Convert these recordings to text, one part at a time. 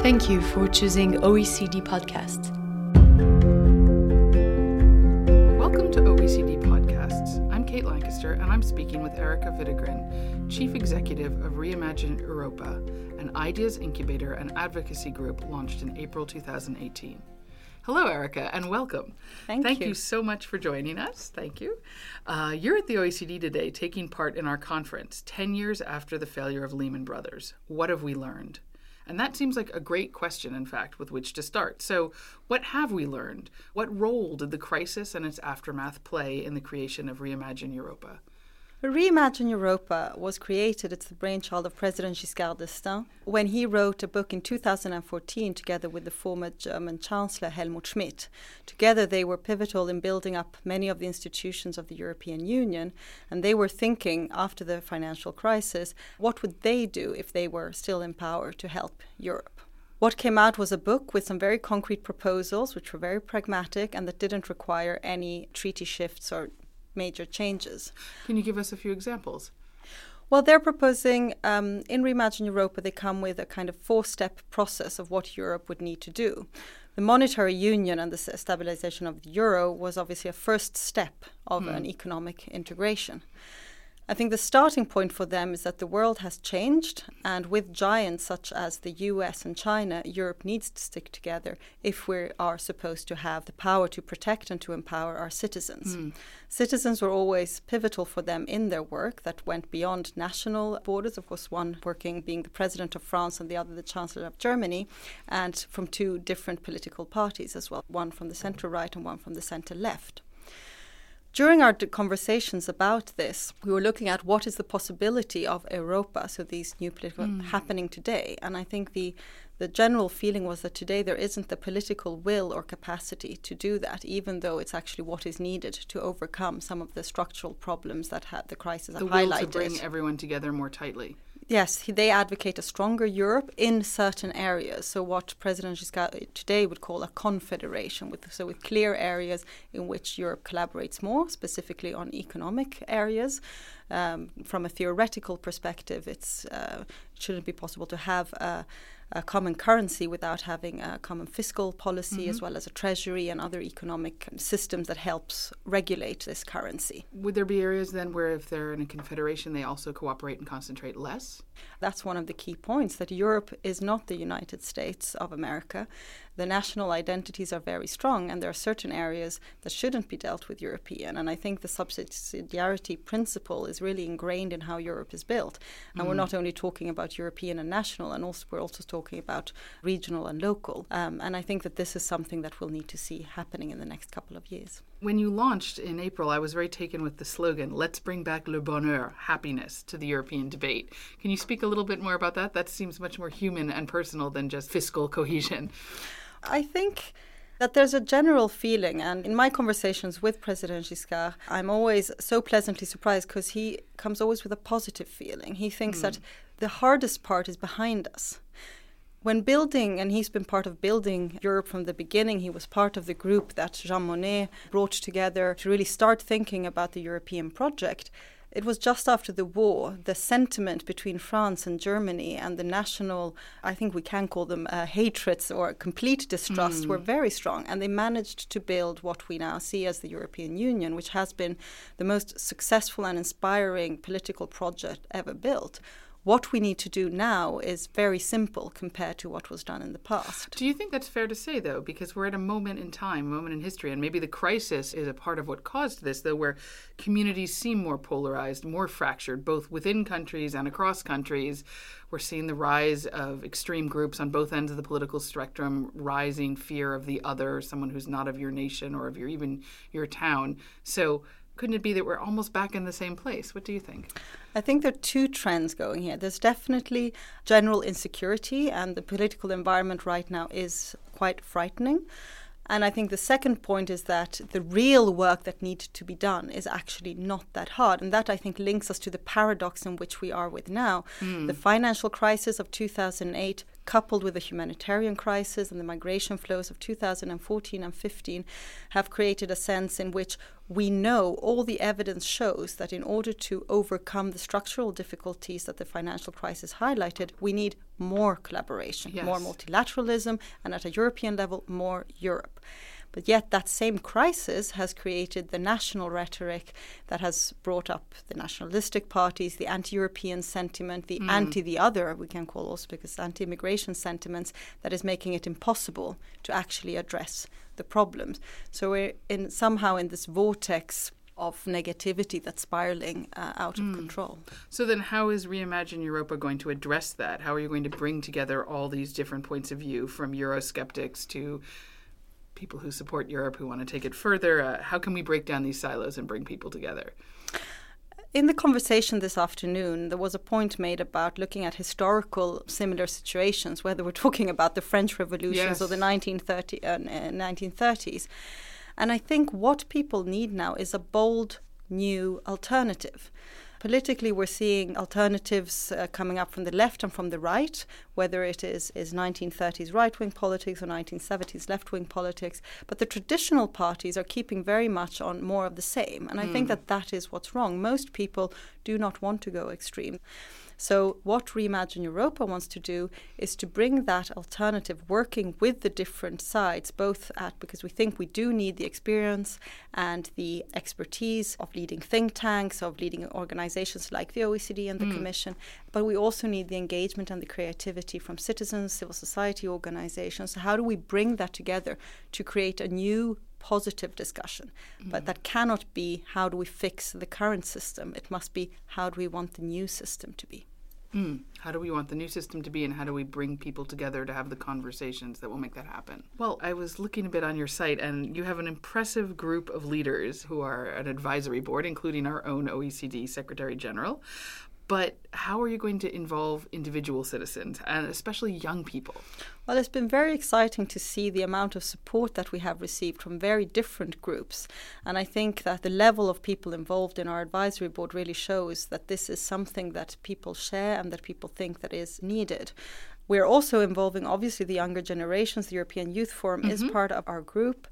Thank you for choosing OECD Podcasts. Welcome to OECD Podcasts. I'm Kate Lancaster, and I'm speaking with Erika Widegren, Chief Executive of Reimagine Europa, an ideas incubator and advocacy group launched in April 2018. Hello, Erika, and welcome. Thank, Thank you. you so much for joining us. Thank you. Uh, you're at the OECD today taking part in our conference, 10 years after the failure of Lehman Brothers. What have we learned? And that seems like a great question, in fact, with which to start. So, what have we learned? What role did the crisis and its aftermath play in the creation of Reimagine Europa? Reimagine Europa was created, it's the brainchild of President Giscard d'Estaing, when he wrote a book in 2014 together with the former German Chancellor Helmut Schmidt. Together, they were pivotal in building up many of the institutions of the European Union, and they were thinking after the financial crisis what would they do if they were still in power to help Europe. What came out was a book with some very concrete proposals, which were very pragmatic and that didn't require any treaty shifts or major changes. Can you give us a few examples? Well, they're proposing um, in Reimagine Europa, they come with a kind of four step process of what Europe would need to do. The monetary union and the stabilization of the euro was obviously a first step of mm. an economic integration. I think the starting point for them is that the world has changed, and with giants such as the US and China, Europe needs to stick together if we are supposed to have the power to protect and to empower our citizens. Mm. Citizens were always pivotal for them in their work that went beyond national borders, of course, one working being the president of France and the other the chancellor of Germany, and from two different political parties as well, one from the center right and one from the center left. During our conversations about this, we were looking at what is the possibility of Europa, so these new political mm. happening today. And I think the the general feeling was that today there isn't the political will or capacity to do that, even though it's actually what is needed to overcome some of the structural problems that had the crisis the highlighted. will to bring everyone together more tightly. Yes, they advocate a stronger Europe in certain areas. So what President Giscard today would call a confederation, with so with clear areas in which Europe collaborates more, specifically on economic areas. Um, from a theoretical perspective, it's uh, shouldn't be possible to have a, a, common currency without having a common fiscal policy mm-hmm. as well as a treasury and other economic systems that helps regulate this currency. Would there be areas then where if they're in a confederation they also cooperate and concentrate less? That's one of the key points that Europe is not the United States of America. The national identities are very strong, and there are certain areas that shouldn't be dealt with European. And I think the subsidiarity principle is really ingrained in how Europe is built. And mm. we're not only talking about European and national, and also we're also talking about regional and local. Um, and I think that this is something that we'll need to see happening in the next couple of years. When you launched in April, I was very taken with the slogan, Let's bring back le bonheur, happiness, to the European debate. Can you speak a little bit more about that? That seems much more human and personal than just fiscal cohesion. I think that there's a general feeling, and in my conversations with President Giscard, I'm always so pleasantly surprised because he comes always with a positive feeling. He thinks mm. that the hardest part is behind us. When building, and he's been part of building Europe from the beginning, he was part of the group that Jean Monnet brought together to really start thinking about the European project. It was just after the war, the sentiment between France and Germany and the national, I think we can call them uh, hatreds or complete distrust, mm. were very strong. And they managed to build what we now see as the European Union, which has been the most successful and inspiring political project ever built what we need to do now is very simple compared to what was done in the past. Do you think that's fair to say, though? Because we're at a moment in time, a moment in history, and maybe the crisis is a part of what caused this, though, where communities seem more polarized, more fractured, both within countries and across countries. We're seeing the rise of extreme groups on both ends of the political spectrum, rising fear of the other, someone who's not of your nation or of your even your town. So couldn't it be that we're almost back in the same place? What do you think? I think there are two trends going here. There's definitely general insecurity, and the political environment right now is quite frightening. And I think the second point is that the real work that needs to be done is actually not that hard. And that I think links us to the paradox in which we are with now. Mm. The financial crisis of 2008 coupled with the humanitarian crisis and the migration flows of 2014 and 15 have created a sense in which we know all the evidence shows that in order to overcome the structural difficulties that the financial crisis highlighted, we need more collaboration, yes. more multilateralism, and at a European level, more Europe. But yet, that same crisis has created the national rhetoric that has brought up the nationalistic parties, the anti European sentiment, the mm. anti the other, we can call also because anti immigration sentiments, that is making it impossible to actually address the problems. So we're in somehow in this vortex of negativity that's spiraling uh, out of mm. control. So then how is Reimagine Europa going to address that? How are you going to bring together all these different points of view from Eurosceptics to people who support Europe who want to take it further? Uh, how can we break down these silos and bring people together? In the conversation this afternoon, there was a point made about looking at historical similar situations, whether we're talking about the French revolutions yes. or the 1930, uh, 1930s. And I think what people need now is a bold new alternative. Politically, we're seeing alternatives uh, coming up from the left and from the right, whether it is, is 1930s right wing politics or 1970s left wing politics. But the traditional parties are keeping very much on more of the same. And I mm. think hmm. that that is what's wrong. Most people do not want to go extreme. So, what Reimagine Europa wants to do is to bring that alternative, working with the different sides, both at because we think we do need the experience and the expertise of leading think tanks, of leading organizations like the OECD and the mm. Commission, but we also need the engagement and the creativity from citizens, civil society organizations. So how do we bring that together to create a new positive discussion. Mm. But that cannot be how do we fix the current system. It must be how do we want the new system to be. Mm. How do we want the new system to be, and how do we bring people together to have the conversations that will make that happen? Well, I was looking a bit on your site, and you have an impressive group of leaders who are an advisory board, including our own OECD Secretary General. But how are you going to involve individual citizens and especially young people? Well, it's been very exciting to see the amount of support that we have received from very different groups. And I think that the level of people involved in our advisory board really shows that this is something that people share and that people think that is needed. We're also involving, obviously, the younger generations. The European Youth Forum mm-hmm. is part of our group.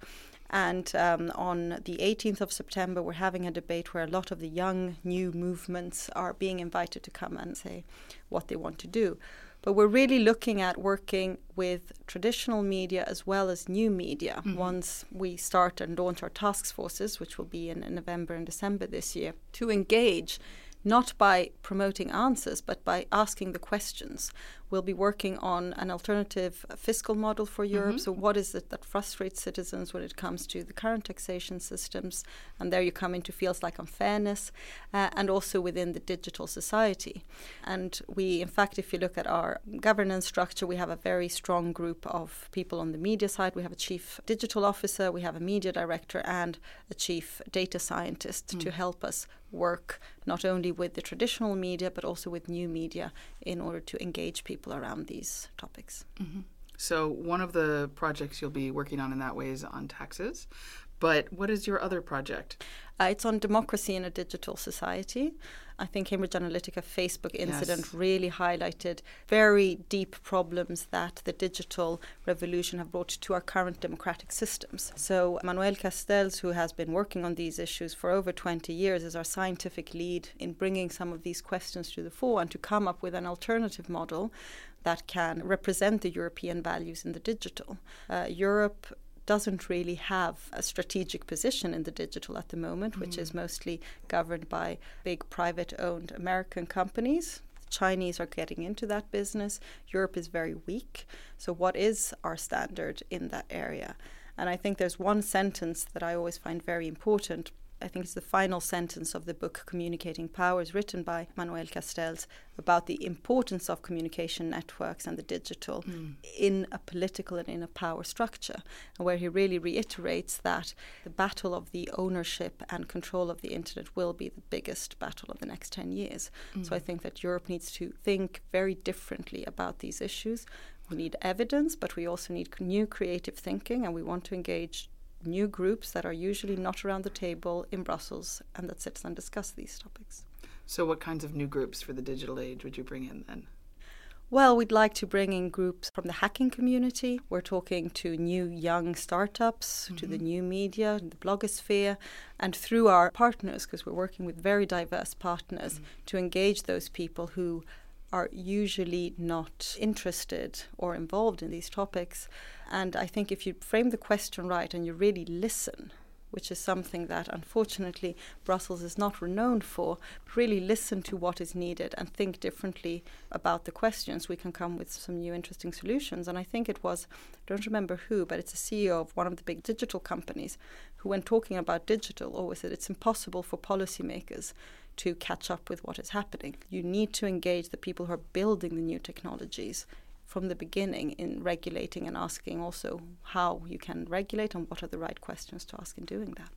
And um, on the 18th of September, we're having a debate where a lot of the young new movements are being invited to come and say what they want to do. But we're really looking at working with traditional media as well as new media mm-hmm. once we start and launch our task forces, which will be in, in November and December this year, to engage not by promoting answers, but by asking the questions. We'll be working on an alternative fiscal model for Europe. Mm-hmm. So, what is it that frustrates citizens when it comes to the current taxation systems? And there you come into fields like unfairness uh, and also within the digital society. And we, in fact, if you look at our governance structure, we have a very strong group of people on the media side. We have a chief digital officer, we have a media director, and a chief data scientist mm. to help us work not only with the traditional media but also with new media in order to engage people around these topics. Mm-hmm. So, one of the projects you'll be working on in that way is on taxes. But what is your other project? Uh, it's on democracy in a digital society. I think Cambridge Analytica Facebook incident yes. really highlighted very deep problems that the digital revolution have brought to our current democratic systems. So Manuel Castells, who has been working on these issues for over 20 years, is our scientific lead in bringing some of these questions to the fore and to come up with an alternative model that can represent the European values in the digital. Uh, Europe doesn't really have a strategic position in the digital at the moment, mm. which is mm. mostly governed by big private owned American companies. The Chinese are getting into that business. Europe is very weak. So, what is our standard in that area? And I think there's one sentence that I always find very important I think it's the final sentence of the book Communicating Powers, written by Manuel Castells, about the importance of communication networks and the digital mm. in a political and in a power structure, and where he really reiterates that the battle of the ownership and control of the internet will be the biggest battle of the next 10 years. Mm. So I think that Europe needs to think very differently about these issues. We need evidence, but we also need new creative thinking, and we want to engage new groups that are usually not around the table in Brussels and that sits and discuss these topics. So, what kinds of new groups for the digital age would you bring in then? Well, we'd like to bring in groups from the hacking community. We're talking to new young startups, mm-hmm. to the mm-hmm. new media, the blogosphere, and through our partners, because we're working with very diverse partners, mm-hmm. to engage those people who are usually not interested or involved in these topics. And I think if you frame the question right and you really listen, which is something that unfortunately Brussels is not renowned for, really listen to what is needed and think differently about the questions, we can come with some new interesting solutions. And I think it was, I don't remember who, but it's a CEO of one of the big digital companies who, when talking about digital, always said it's impossible for policymakers to catch up with what is happening. You need to engage the people who are building the new technologies from the beginning in regulating and asking also how you can regulate and what are the right questions to ask in doing that.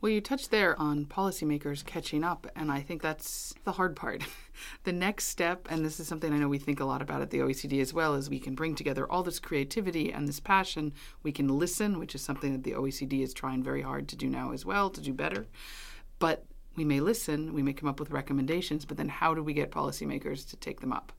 Well, you touched there on policymakers catching up, and I think that's the hard part. the next step, and this is something I know we think a lot about at the OECD as well, is we can bring together all this creativity and this passion. We can listen, which is something that the OECD is trying very hard to do now as well, to do better. We may listen, we may come up with recommendations, but then how do we get policymakers to take them up?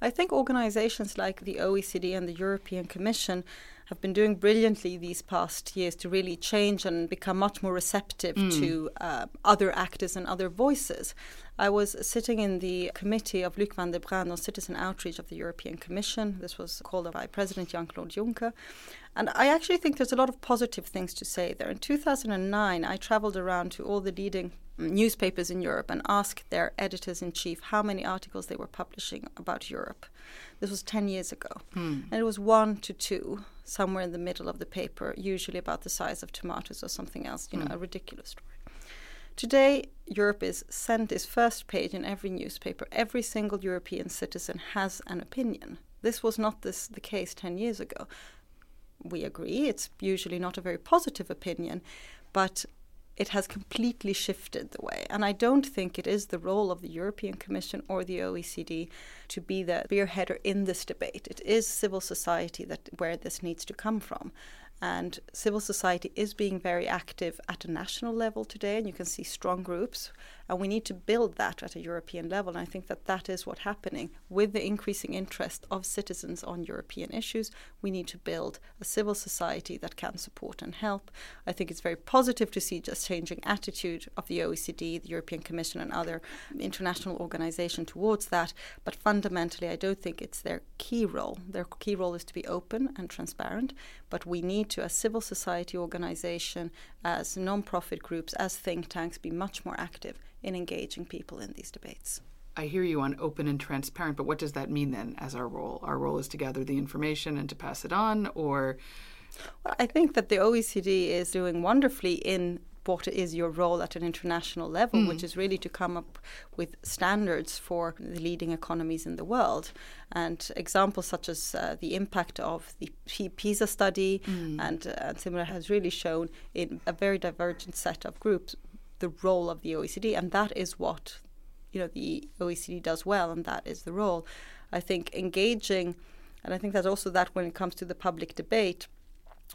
I think organizations like the OECD and the European Commission have been doing brilliantly these past years to really change and become much more receptive mm. to uh, other actors and other voices. I was sitting in the committee of Luc van den Brande on citizen outreach of the European Commission. This was called by President Jean Claude Juncker. And I actually think there's a lot of positive things to say there. In 2009, I traveled around to all the leading newspapers in Europe and asked their editors in chief how many articles they were publishing about Europe. This was 10 years ago. Hmm. And it was one to two, somewhere in the middle of the paper, usually about the size of tomatoes or something else, you know, hmm. a ridiculous story. Today, Europe is sent its first page in every newspaper. Every single European citizen has an opinion. This was not this, the case 10 years ago. We agree, it's usually not a very positive opinion, but it has completely shifted the way. And I don't think it is the role of the European Commission or the OECD to be the spearheader in this debate. It is civil society that where this needs to come from. And civil society is being very active at a national level today, and you can see strong groups. And we need to build that at a European level. And I think that that is what's happening with the increasing interest of citizens on European issues. We need to build a civil society that can support and help. I think it's very positive to see just changing attitude of the OECD, the European Commission, and other international organizations towards that. But fundamentally, I don't think it's their key role. Their key role is to be open and transparent. But we need to, as civil society organization, as non-profit groups, as think tanks, be much more active in engaging people in these debates. I hear you on open and transparent, but what does that mean then as our role? Our role is to gather the information and to pass it on, or? Well, I think that the OECD is doing wonderfully in what is your role at an international level, mm. which is really to come up with standards for the leading economies in the world. And examples such as uh, the impact of the PISA study mm. and, uh, and similar has really shown in a very divergent set of groups the role of the OECD, and that is what you know the OECD does well, and that is the role. I think engaging, and I think that's also that when it comes to the public debate,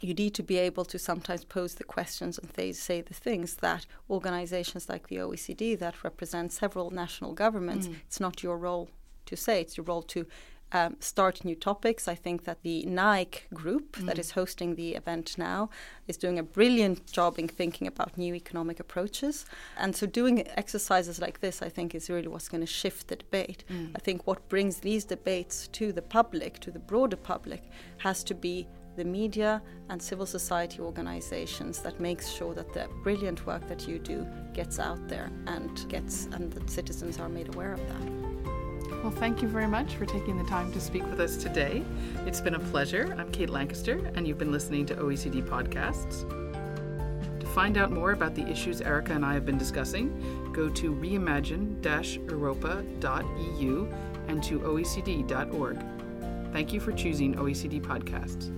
you need to be able to sometimes pose the questions and th- say the things that organizations like the OECD that represent several national governments, mm. it's not your role to say. It's your role to um, start new topics. I think that the NAEC group mm. that is hosting the event now is doing a brilliant job in thinking about new economic approaches. And so, doing exercises like this, I think, is really what's going to shift the debate. Mm. I think what brings these debates to the public, to the broader public, has to be the media and civil society organizations that makes sure that the brilliant work that you do gets out there and gets and that citizens are made aware of that. Well, thank you very much for taking the time to speak with us today. It's been a pleasure. I'm Kate Lancaster, and you've been listening to OECD Podcasts. To find out more about the issues Erika and I have been discussing, go to reimagine europa.eu and to oecd.org. Thank you for choosing OECD Podcasts.